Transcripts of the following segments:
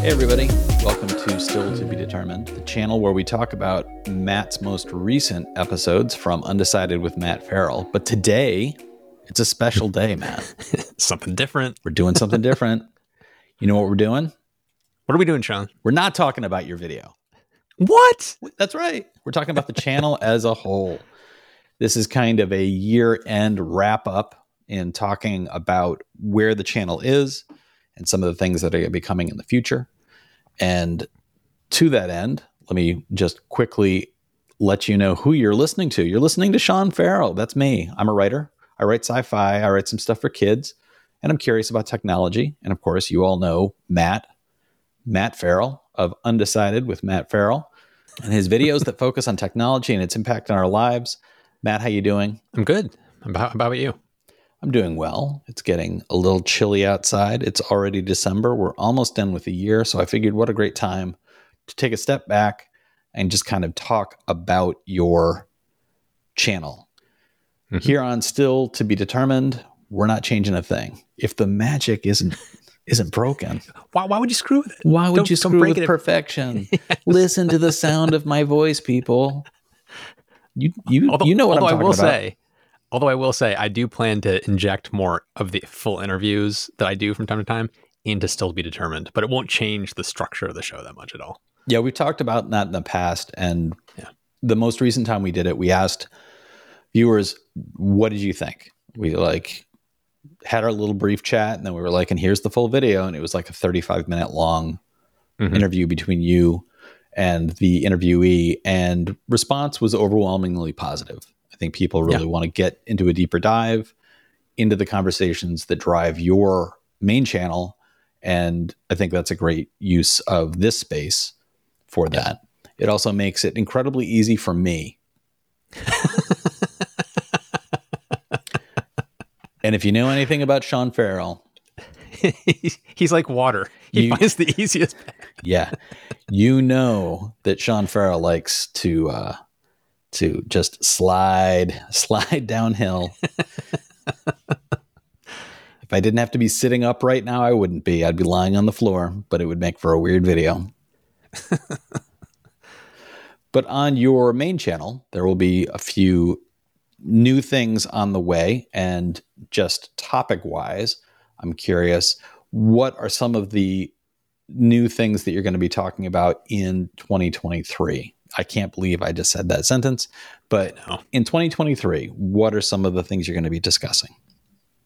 Hey, everybody. Welcome to Still to Be Determined, the channel where we talk about Matt's most recent episodes from Undecided with Matt Farrell. But today, it's a special day, Matt. something different. We're doing something different. You know what we're doing? What are we doing, Sean? We're not talking about your video. What? That's right. We're talking about the channel as a whole. This is kind of a year end wrap up in talking about where the channel is and some of the things that are going to be coming in the future. And to that end, let me just quickly let you know who you're listening to. You're listening to Sean Farrell. That's me. I'm a writer. I write sci fi, I write some stuff for kids, and I'm curious about technology. And of course, you all know Matt, Matt Farrell of Undecided with Matt Farrell, and his videos that focus on technology and its impact on our lives. Matt, how you doing? I'm good. How, how about you? I'm doing well. It's getting a little chilly outside. It's already December. We're almost done with the year. So I figured what a great time to take a step back and just kind of talk about your channel. Mm-hmm. Here on Still to be Determined, we're not changing a thing. If the magic isn't isn't broken, why, why would you screw with it? Why would don't, you screw with it. perfection? yes. Listen to the sound of my voice, people. You you although, you know what I'm talking I will about. say Although I will say, I do plan to inject more of the full interviews that I do from time to time into still to be determined, but it won't change the structure of the show that much at all. Yeah, we've talked about that in the past. And yeah. the most recent time we did it, we asked viewers, what did you think? We like had our little brief chat and then we were like, and here's the full video. And it was like a 35 minute long mm-hmm. interview between you and the interviewee. And response was overwhelmingly positive think people really yeah. want to get into a deeper dive into the conversations that drive your main channel. And I think that's a great use of this space for that. It also makes it incredibly easy for me. and if you know anything about Sean Farrell, he's like water. He you, finds the easiest. yeah, you know that Sean Farrell likes to uh, to just slide, slide downhill. if I didn't have to be sitting up right now, I wouldn't be. I'd be lying on the floor, but it would make for a weird video. but on your main channel, there will be a few new things on the way. And just topic wise, I'm curious what are some of the new things that you're going to be talking about in 2023? I can't believe I just said that sentence. But in 2023, what are some of the things you're going to be discussing?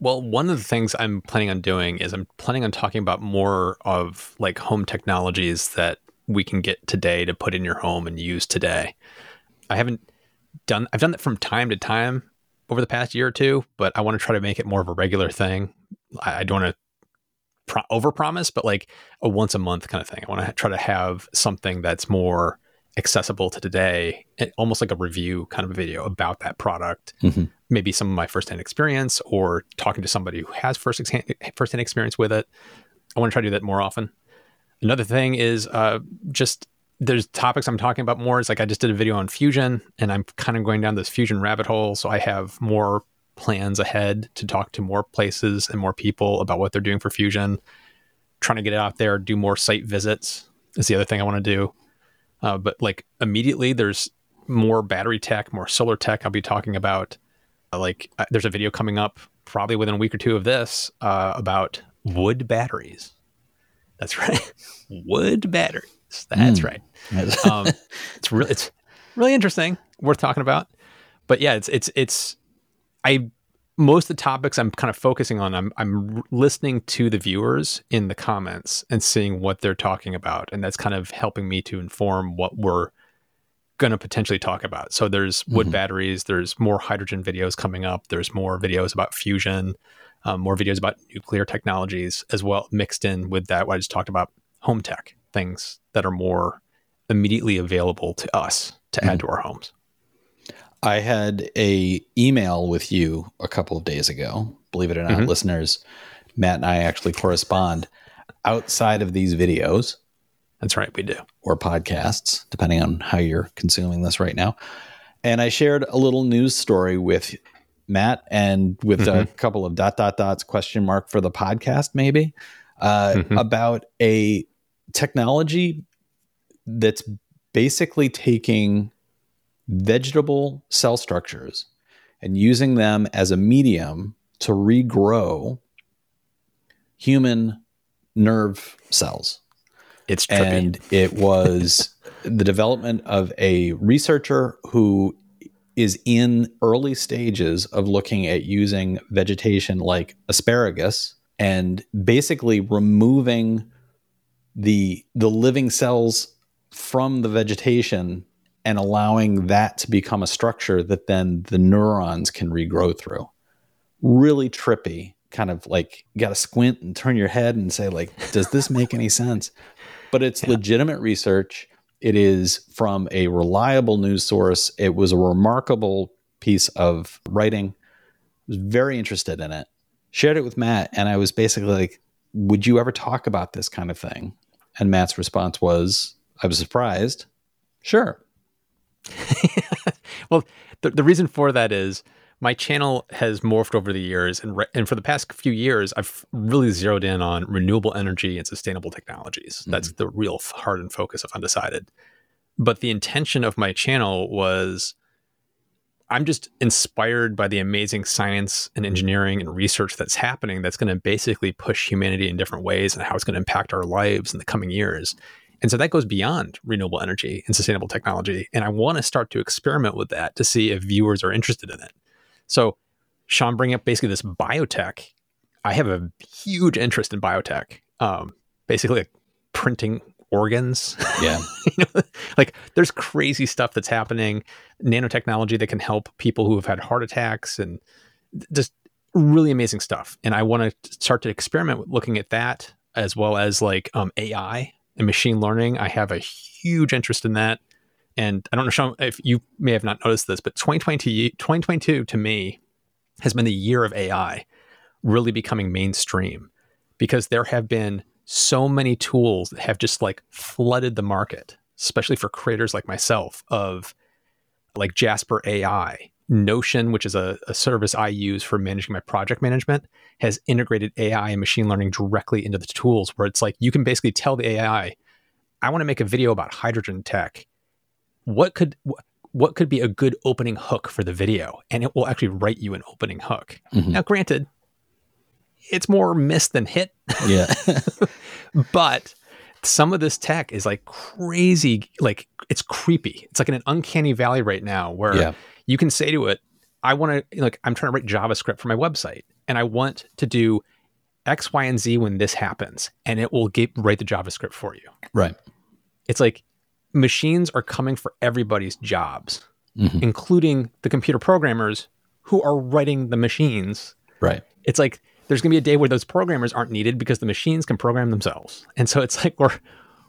Well, one of the things I'm planning on doing is I'm planning on talking about more of like home technologies that we can get today to put in your home and use today. I haven't done I've done that from time to time over the past year or two, but I want to try to make it more of a regular thing. I, I don't want to pro- overpromise, but like a once a month kind of thing. I want to try to have something that's more accessible to today, almost like a review kind of a video about that product. Mm-hmm. Maybe some of my firsthand experience or talking to somebody who has first firsthand experience with it. I want to try to do that more often. Another thing is uh, just there's topics I'm talking about more. It's like I just did a video on fusion, and I'm kind of going down this fusion rabbit hole. So I have more plans ahead to talk to more places and more people about what they're doing for fusion. Trying to get it out there, do more site visits is the other thing I want to do. Uh, but like immediately, there's more battery tech, more solar tech. I'll be talking about. Uh, like, uh, there's a video coming up probably within a week or two of this uh, about wood batteries. That's right, wood batteries. That's mm. right. um, it's really it's really interesting, worth talking about. But yeah, it's it's it's. I most of the topics I'm kind of focusing on, I'm I'm listening to the viewers in the comments and seeing what they're talking about, and that's kind of helping me to inform what we're going to potentially talk about. So there's wood mm-hmm. batteries, there's more hydrogen videos coming up, there's more videos about fusion, um, more videos about nuclear technologies as well, mixed in with that what I just talked about home tech things that are more immediately available to us to mm-hmm. add to our homes. I had a email with you a couple of days ago. Believe it or not, mm-hmm. listeners, Matt and I actually correspond outside of these videos. That's right, we do. Or podcasts, depending on how you're consuming this right now. And I shared a little news story with Matt and with mm-hmm. a couple of dot dot dots question mark for the podcast, maybe, uh, mm-hmm. about a technology that's basically taking vegetable cell structures and using them as a medium to regrow human nerve cells. It's trippy. And it was the development of a researcher who is in early stages of looking at using vegetation like asparagus and basically removing the the living cells from the vegetation and allowing that to become a structure that then the neurons can regrow through. Really trippy, kind of like you got to squint and turn your head and say like does this make any sense? But it's yeah. legitimate research. It is from a reliable news source. It was a remarkable piece of writing. I was very interested in it. Shared it with Matt and I was basically like would you ever talk about this kind of thing? And Matt's response was, I was surprised. Sure. well, the, the reason for that is my channel has morphed over the years, and re- and for the past few years, I've really zeroed in on renewable energy and sustainable technologies. Mm-hmm. That's the real heart and focus of Undecided. But the intention of my channel was I'm just inspired by the amazing science and engineering and research that's happening that's going to basically push humanity in different ways and how it's going to impact our lives in the coming years. And so that goes beyond renewable energy and sustainable technology. And I want to start to experiment with that to see if viewers are interested in it. So, Sean, bring up basically this biotech. I have a huge interest in biotech, um, basically like printing organs. Yeah. you know, like there's crazy stuff that's happening, nanotechnology that can help people who have had heart attacks and just really amazing stuff. And I want to start to experiment with looking at that as well as like um, AI and machine learning. I have a huge interest in that. And I don't know, Sean, if you may have not noticed this, but 2020, 2022 to me has been the year of AI really becoming mainstream because there have been so many tools that have just like flooded the market, especially for creators like myself, of like Jasper AI. Notion, which is a, a, service I use for managing my project management, has integrated AI and machine learning directly into the tools where it's like you can basically tell the AI, I want to make a video about hydrogen tech. What could what could be a good opening hook for the video? And it will actually write you an opening hook. Mm-hmm. Now, granted, it's more miss than hit. Yeah. but some of this tech is like crazy, like it's creepy. It's like in an uncanny valley right now where yeah. You can say to it, I want to like I'm trying to write JavaScript for my website and I want to do X, Y, and Z when this happens, and it will get write the JavaScript for you. Right. It's like machines are coming for everybody's jobs, mm-hmm. including the computer programmers who are writing the machines. Right. It's like there's going to be a day where those programmers aren't needed because the machines can program themselves. And so it's like we're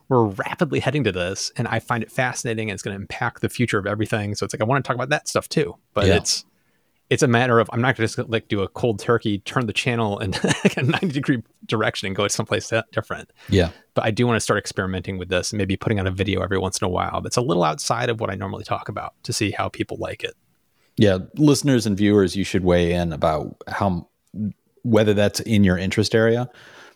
we're rapidly heading to this and I find it fascinating and it's going to impact the future of everything. So it's like I want to talk about that stuff too. But yeah. it's it's a matter of I'm not going to just like do a cold turkey, turn the channel in a 90 degree direction and go to someplace different. Yeah. But I do want to start experimenting with this and maybe putting out a video every once in a while that's a little outside of what I normally talk about to see how people like it. Yeah, listeners and viewers, you should weigh in about how whether that's in your interest area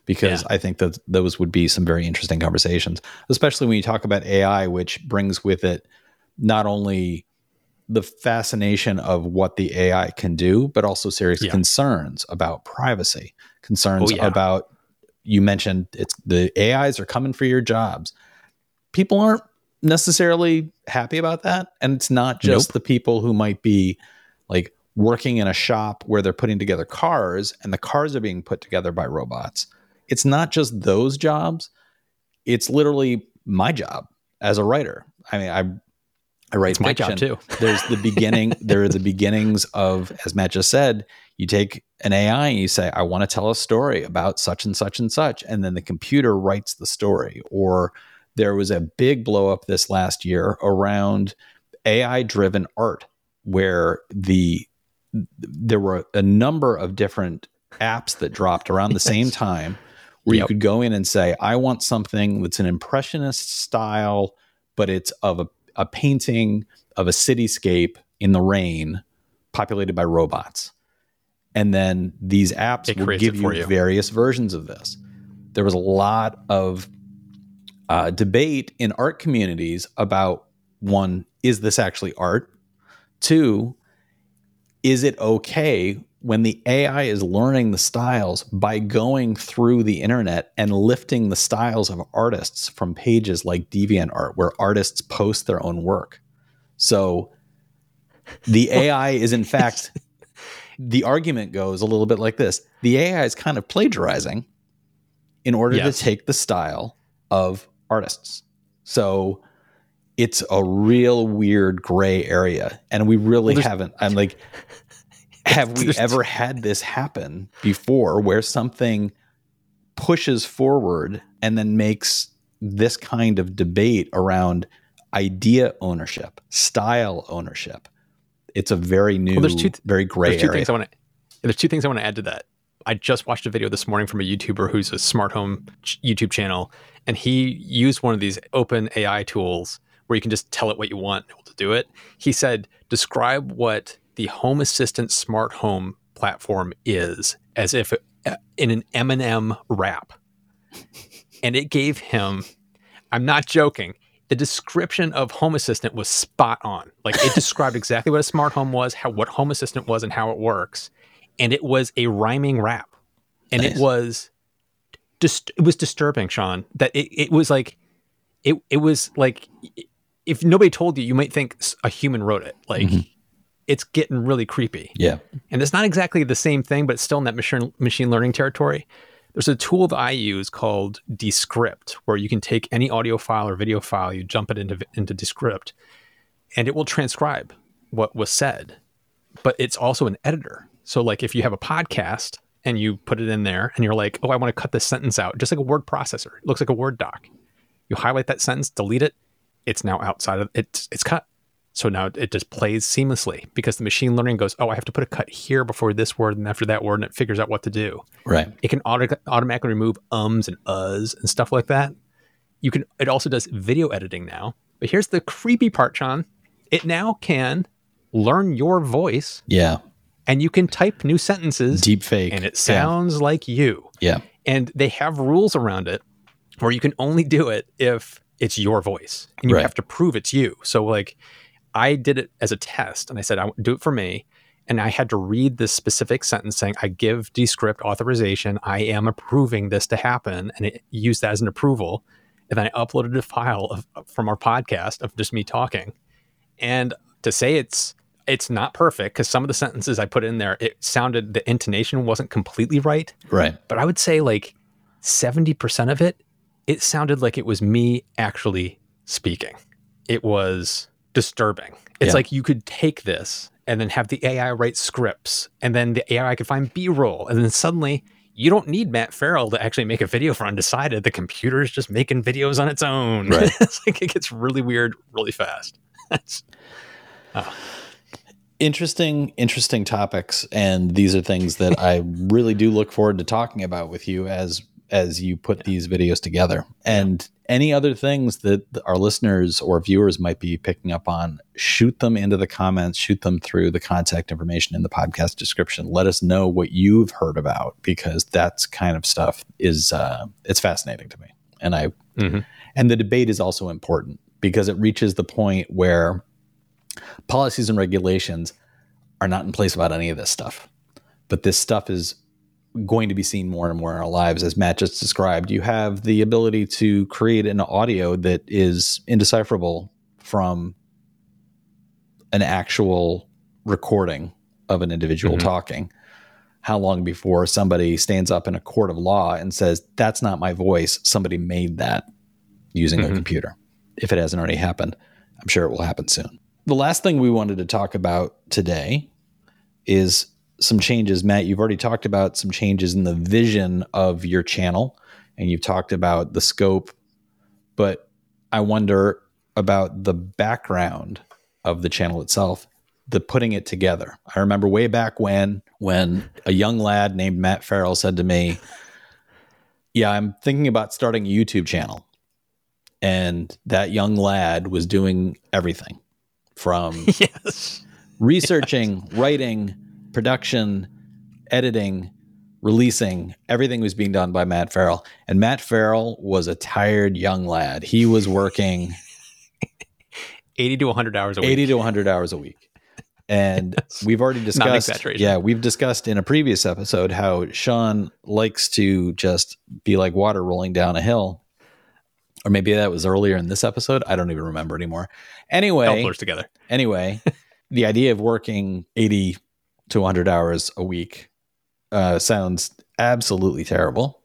because yeah. I think that those would be some very interesting conversations, especially when you talk about AI, which brings with it not only the fascination of what the AI can do, but also serious yeah. concerns about privacy, concerns oh, yeah. about you mentioned it's the AIs are coming for your jobs. People aren't necessarily happy about that, and it's not just nope. the people who might be like working in a shop where they're putting together cars and the cars are being put together by robots. It's not just those jobs. It's literally my job as a writer. I mean, I I write it's my job too. There's the beginning. there are the beginnings of, as Matt just said, you take an AI and you say, I want to tell a story about such and such and such. And then the computer writes the story. Or there was a big blow up this last year around AI driven art, where the there were a number of different apps that dropped around the yes. same time where yep. you could go in and say, I want something that's an impressionist style, but it's of a a painting of a cityscape in the rain populated by robots. And then these apps will give you, you, various versions of this. There was a lot of uh, debate in art communities about one, is this actually art? Two, is it okay when the AI is learning the styles by going through the internet and lifting the styles of artists from pages like DeviantArt, where artists post their own work? So the AI is, in fact, the argument goes a little bit like this the AI is kind of plagiarizing in order yes. to take the style of artists. So it's a real weird gray area. And we really well, haven't, I'm like, have we ever had this happen before where something pushes forward and then makes this kind of debate around idea ownership, style ownership? It's a very new, well, there's two th- very gray there's two area. Things I want to, there's two things I want to add to that. I just watched a video this morning from a YouTuber who's a smart home YouTube channel, and he used one of these OpenAI tools where you can just tell it what you want it to do it. He said, describe what the Home Assistant smart home platform is as if uh, in an Eminem rap. and it gave him, I'm not joking, the description of Home Assistant was spot on. Like it described exactly what a smart home was, how what Home Assistant was, and how it works. And it was a rhyming rap, and nice. it was just it was disturbing, Sean. That it, it was like it it was like if nobody told you, you might think a human wrote it. Like mm-hmm. It's getting really creepy. Yeah, and it's not exactly the same thing, but it's still in that machine machine learning territory. There's a tool that I use called Descript, where you can take any audio file or video file, you jump it into into Descript, and it will transcribe what was said. But it's also an editor. So, like, if you have a podcast and you put it in there, and you're like, "Oh, I want to cut this sentence out," just like a word processor, it looks like a Word doc. You highlight that sentence, delete it. It's now outside of it's it's cut. So now it just plays seamlessly because the machine learning goes, oh, I have to put a cut here before this word and after that word, and it figures out what to do. Right. It can auto- automatically remove ums and uhs and stuff like that. You can. It also does video editing now. But here's the creepy part, Sean. It now can learn your voice. Yeah. And you can type new sentences. Deep fake. And it sounds yeah. like you. Yeah. And they have rules around it where you can only do it if it's your voice and you right. have to prove it's you. So like I did it as a test and I said, I do it for me. And I had to read this specific sentence saying, I give Descript authorization. I am approving this to happen. And it used that as an approval. And then I uploaded a file of, from our podcast of just me talking. And to say it's it's not perfect because some of the sentences I put in there, it sounded the intonation wasn't completely right. Right. But I would say like 70% of it, it sounded like it was me actually speaking. It was disturbing. It's yeah. like you could take this and then have the AI write scripts, and then the AI could find B roll, and then suddenly you don't need Matt Farrell to actually make a video for Undecided. The computer is just making videos on its own. Right. it's like it gets really weird really fast. oh. Interesting, interesting topics, and these are things that I really do look forward to talking about with you as as you put these videos together. And any other things that our listeners or viewers might be picking up on, shoot them into the comments, shoot them through the contact information in the podcast description. Let us know what you've heard about because that's kind of stuff is uh, it's fascinating to me. And I mm-hmm. and the debate is also important because it reaches the point where policies and regulations are not in place about any of this stuff. But this stuff is going to be seen more and more in our lives, as Matt just described. You have the ability to create an audio that is indecipherable from an actual recording of an individual mm-hmm. talking. How long before somebody stands up in a court of law and says, That's not my voice. Somebody made that using mm-hmm. a computer. If it hasn't already happened, I'm sure it will happen soon. The last thing we wanted to talk about today is some changes. Matt, you've already talked about some changes in the vision of your channel and you've talked about the scope, but I wonder about the background of the channel itself, the putting it together. I remember way back when when a young lad named Matt Farrell said to me, "Yeah, I'm thinking about starting a YouTube channel." And that young lad was doing everything from yes. researching, yes. writing, production, editing, releasing, everything was being done by Matt Farrell. And Matt Farrell was a tired young lad. He was working 80 to 100 hours a week. 80 to 100 hours a week. And Yes. we've already discussed, yeah, we've discussed in a previous episode how Sean likes to just be like water rolling down a hill. Or maybe that was earlier in this episode. I don't even remember anymore. Anyway, together. anyway, the idea of working 80 to 100 hours a week uh, sounds absolutely terrible.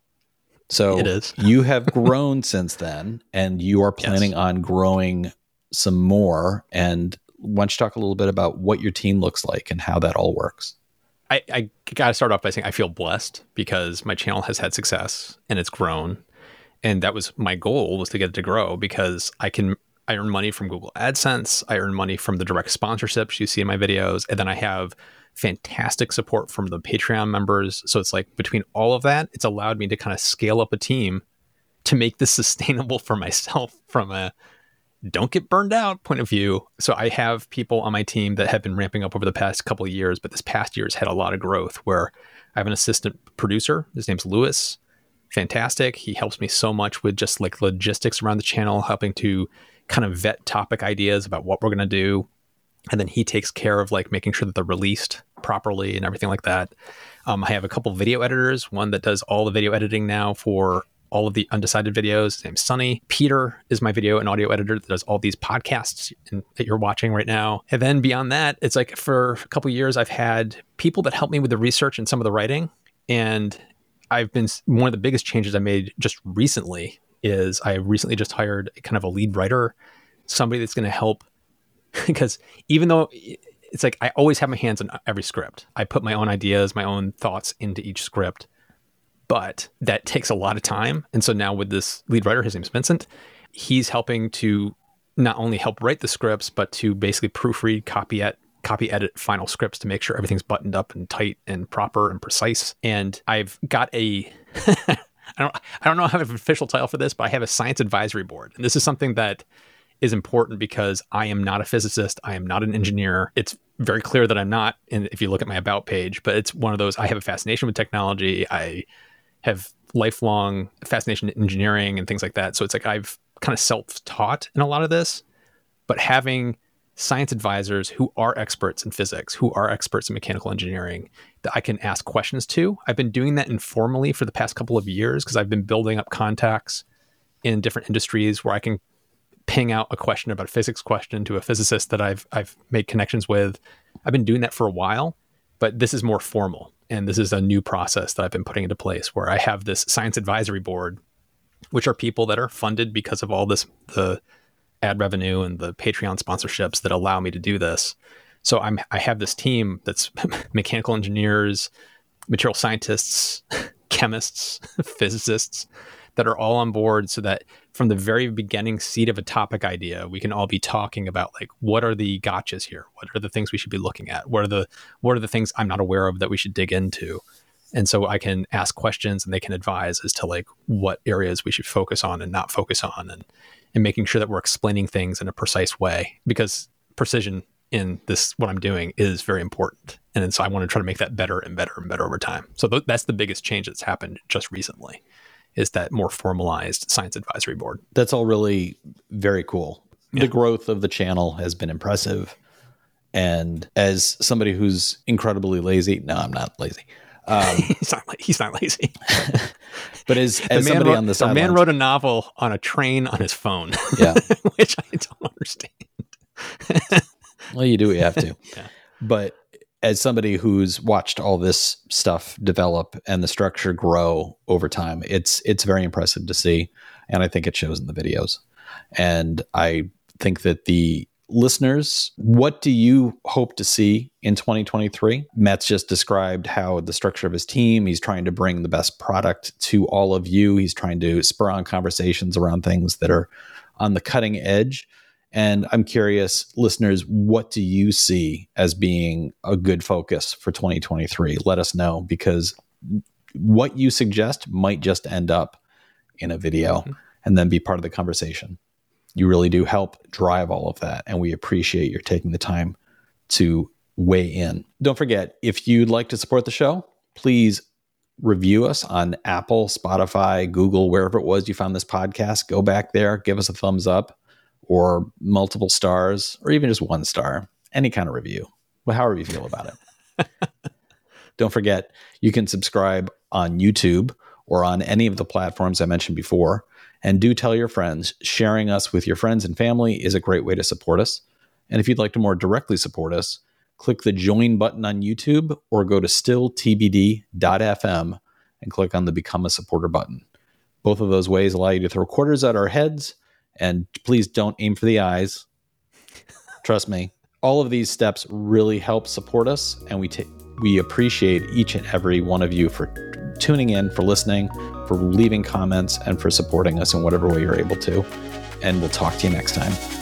So It is. you have grown since then, and you are planning on growing some more. And why don't you talk a little bit about what your team looks like and how that all works? I, I got to start off by saying I feel blessed because my channel has had success and it's grown. And that was my goal was to get it to grow because I can I earn money from Google AdSense, I earn money from the direct sponsorships you see in my videos, and then I have fantastic support from the Patreon members. So it's like between all of that, it's allowed me to kind of scale up a team to make this sustainable for myself from a don't get burned out point of view. So I have people on my team that have been ramping up over the past couple of years, but this past year has had a lot of growth where I have an assistant producer. His name's Lewis. Fantastic. He helps me so much with just like logistics around the channel, helping to kind of vet topic ideas about what we're going to do. And then he takes care of like making sure that they're released properly and everything like that. Um, I have a couple video editors, one that does all the video editing now for all of the undecided videos. His name's Sunny. Peter is my video and audio editor that does all these podcasts in, that you're watching right now. And then beyond that, it's like for a couple years, I've had people that help me with the research and some of the writing. And I've been one of the biggest changes I made just recently is I recently just hired kind of a lead writer, somebody that's going to help because even though it's like I always have my hands on every script, I put my own ideas, my own thoughts into each script, but that takes a lot of time. And so now with this lead writer, his name's Vincent, he's helping to not only help write the scripts, but to basically proofread, copy et, copy edit final scripts to make sure everything's buttoned up and tight and proper and precise. And I've got a I don't I don't know I have an official title for this, but I have a science advisory board. And this is something that is important because I am not a physicist. I am not an engineer. It's very clear that I'm not. And if you look at my about page, but it's one of those I have a fascination with technology. I have lifelong fascination in engineering and things like that. So it's like I've kind of self taught in a lot of this, but having science advisors who are experts in physics, who are experts in mechanical engineering that I can ask questions to. I've been doing that informally for the past couple of years because I've been building up contacts in different industries where I can ping out a question about a physics question to a physicist that I've I've made connections with. I've been doing that for a while, but this is more formal and this is a new process that I've been putting into place where I have this science advisory board which are people that are funded because of all this the ad revenue and the Patreon sponsorships that allow me to do this. So I'm I have this team that's mechanical engineers, material scientists, chemists, physicists that are all on board so that from the very beginning seed of a topic idea, we can all be talking about like what are the gotchas here? What are the things we should be looking at? What are the what are the things I'm not aware of that we should dig into? And so I can ask questions and they can advise as to like what areas we should focus on and not focus on and and making sure that we're explaining things in a precise way because precision in this what I'm doing is very important. And so I want to try to make that better and better and better over time. So th- that's the biggest change that's happened just recently is that more formalized science advisory board. That's all really very cool. Yeah. The growth of the channel has been impressive. And as somebody who's incredibly lazy, no, I'm not lazy. Um, he's not he's not lazy. but as, as somebody wrote, on the the man wrote a novel on a train on his phone, yeah, which I don't understand. well, you do what you have to. Yeah. But as somebody who's watched all this stuff develop and the structure grow over time, it's it's very impressive to see, and I think it shows in the videos. And I think that the listeners, what do you hope to see in 2023? Matt's just described how the structure of his team, he's trying to bring the best product to all of you. He's trying to spur on conversations around things that are on the cutting edge. And I'm curious, listeners, what do you see as being a good focus for 2023? Let us know because what you suggest might just end up in a video Mhm. and then be part of the conversation. You really do help drive all of that. And we appreciate your taking the time to weigh in. Don't forget, if you'd like to support the show, please review us on Apple, Spotify, Google, wherever it was you found this podcast. Go back there, give us a thumbs up or multiple stars or even just one star, any kind of review, well, however you feel about it. Don't forget, you can subscribe on YouTube or on any of the platforms I mentioned before. And do tell your friends. Sharing us with your friends and family is a great way to support us. And if you'd like to more directly support us, click the join button on YouTube or go to stilltbd.fm and click on the become a supporter button. Both of those ways allow you to throw quarters at our heads. And please don't aim for the eyes. Trust me, all of these steps really help support us, and we take we appreciate each and every one of you for tuning in, for listening, for leaving comments, and for supporting us in whatever way you're able to. And we'll talk to you next time.